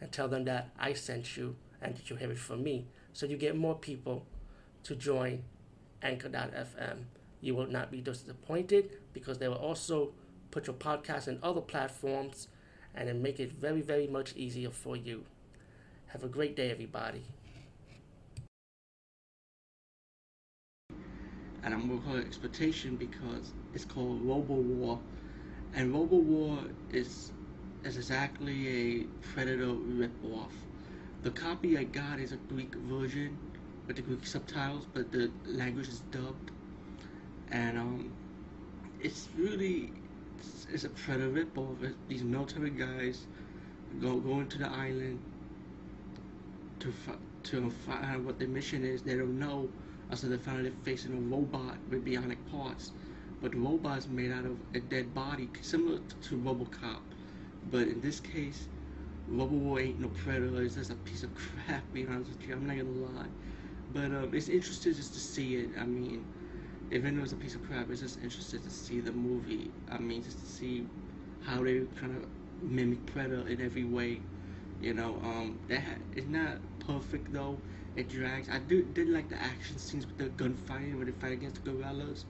and tell them that I sent you and that you have it from me. So you get more people to join Anchor.fm. You will not be disappointed because they will also put your podcast in other platforms and then make it very, very much easier for you. Have a great day, everybody. and I'm gonna call it exploitation because it's called Robo War, and Robo War is is exactly a Predator ripoff. The copy I got is a Greek version with the Greek subtitles, but the language is dubbed, and um, it's really it's, it's a Predator ripoff. It's these military guys go go into the island to to find out what their mission is. They don't know so they found it facing a robot with bionic parts. But the robot is made out of a dead body, similar to Robocop. But in this case, Robo ain't no predator. It's just a piece of crap, being honest with you. I'm not gonna lie. But um, it's interesting just to see it. I mean, even though it's a piece of crap, it's just interesting to see the movie. I mean, just to see how they kind of mimic Predator in every way. You know, um, that it's not perfect though. It drags. I do did like the action scenes with the gunfighting when they fight against the guerrillas,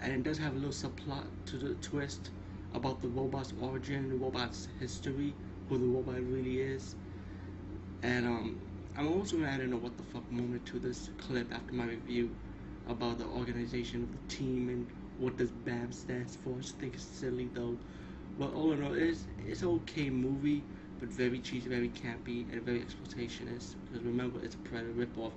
and it does have a little subplot to the twist about the robot's origin, the robot's history, who the robot really is. And um, I'm also gonna add in a what the fuck moment to this clip after my review about the organization of the team and what does BAM stands for. I just think it's silly though. But all in all, it's it's an okay movie but very cheesy, very campy, and very exploitationist. Because remember, it's a Predator ripoff.